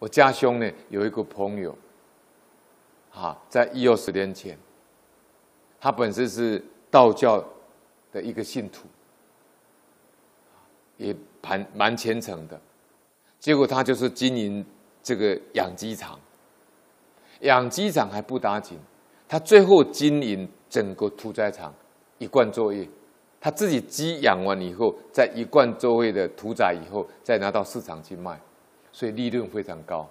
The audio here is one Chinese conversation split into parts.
我家兄呢有一个朋友，啊，在一二十年前，他本身是道教的一个信徒，也蛮蛮虔诚的，结果他就是经营这个养鸡场，养鸡场还不打紧，他最后经营整个屠宰场，一贯作业。他自己鸡养完以后，在一贯作业的屠宰以后，再拿到市场去卖，所以利润非常高。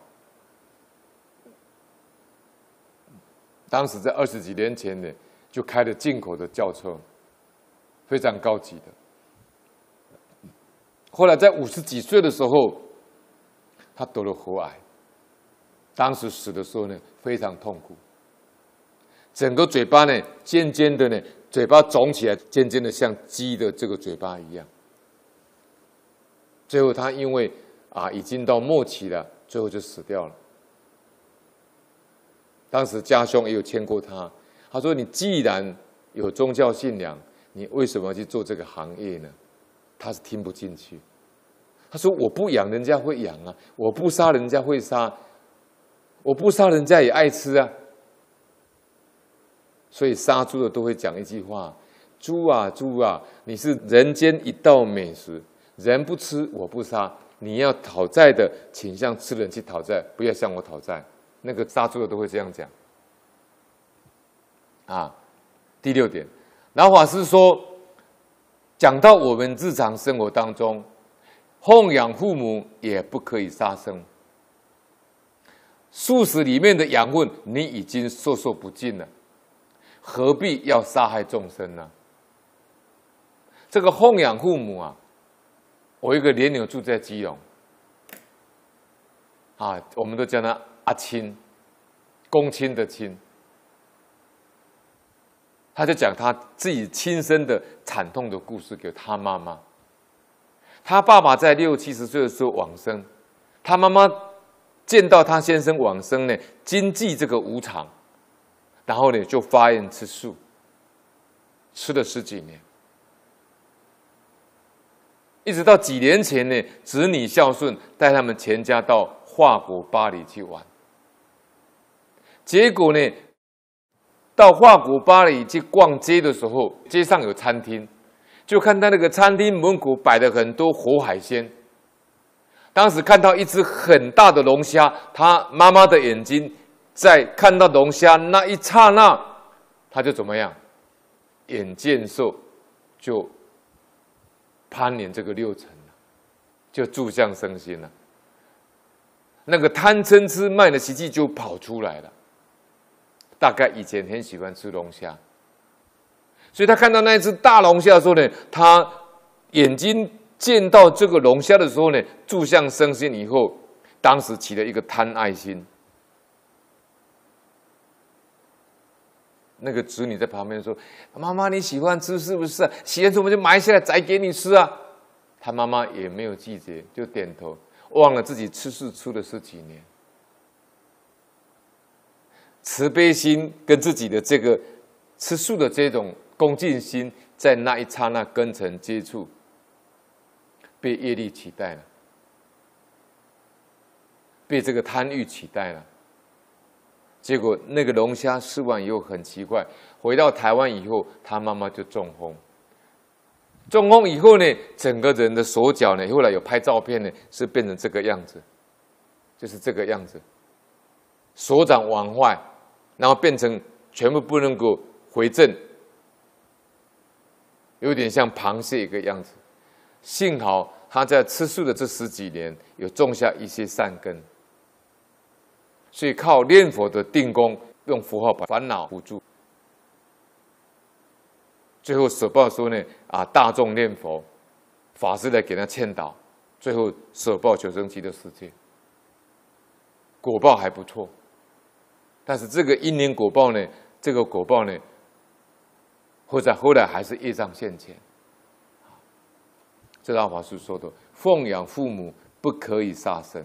当时在二十几年前呢，就开了进口的轿车，非常高级的。后来在五十几岁的时候，他得了喉癌，当时死的时候呢，非常痛苦，整个嘴巴呢，渐渐的呢。嘴巴肿起来，渐渐的像鸡的这个嘴巴一样。最后他因为啊已经到末期了，最后就死掉了。当时家兄也有劝过他，他说：“你既然有宗教信仰，你为什么要去做这个行业呢？”他是听不进去。他说：“我不养人家会养啊，我不杀人家会杀，我不杀人家也爱吃啊。”所以杀猪的都会讲一句话：“猪啊猪啊，你是人间一道美食，人不吃我不杀。你要讨债的，请向吃人去讨债，不要向我讨债。”那个杀猪的都会这样讲。啊，第六点，老法师说，讲到我们日常生活当中，奉养父母也不可以杀生。素食里面的养分，你已经授受不尽了。何必要杀害众生呢？这个奉养父母啊，我一个莲友住在基隆，啊，我们都叫他阿亲，公亲的亲，他就讲他自己亲身的惨痛的故事给他妈妈。他爸爸在六七十岁的时候往生，他妈妈见到他先生往生呢，经济这个无常。然后呢，就发愿吃素，吃了十几年，一直到几年前呢，子女孝顺，带他们全家到法国巴黎去玩。结果呢，到法国巴黎去逛街的时候，街上有餐厅，就看到那个餐厅门口摆了很多活海鲜。当时看到一只很大的龙虾，他妈妈的眼睛。在看到龙虾那一刹那，他就怎么样？眼见受就攀连这个六尘了，就住相生心了。那个贪嗔痴慢的习气就跑出来了。大概以前很喜欢吃龙虾，所以他看到那一只大龙虾的时候呢，他眼睛见到这个龙虾的时候呢，住相生心以后，当时起了一个贪爱心。那个子女在旁边说：“妈妈你喜欢吃是不是？喜欢吃我们就买下来宰给你吃啊。”他妈妈也没有拒绝，就点头，忘了自己吃素吃了十几年，慈悲心跟自己的这个吃素的这种恭敬心，在那一刹那根尘接触，被业力取代了，被这个贪欲取代了。结果那个龙虾吃完以后很奇怪，回到台湾以后，他妈妈就中风。中风以后呢，整个人的手脚呢，后来有拍照片呢，是变成这个样子，就是这个样子，手掌往坏，然后变成全部不能够回正，有点像螃蟹一个样子。幸好他在吃素的这十几年，有种下一些善根。所以靠念佛的定功，用符号把烦恼护住。最后舍报说呢，啊，大众念佛，法师来给他劝导，最后舍报求生极乐世界，果报还不错。但是这个因缘果报呢，这个果报呢，或者后来还是业障现前。这老法师说的，奉养父母不可以杀生。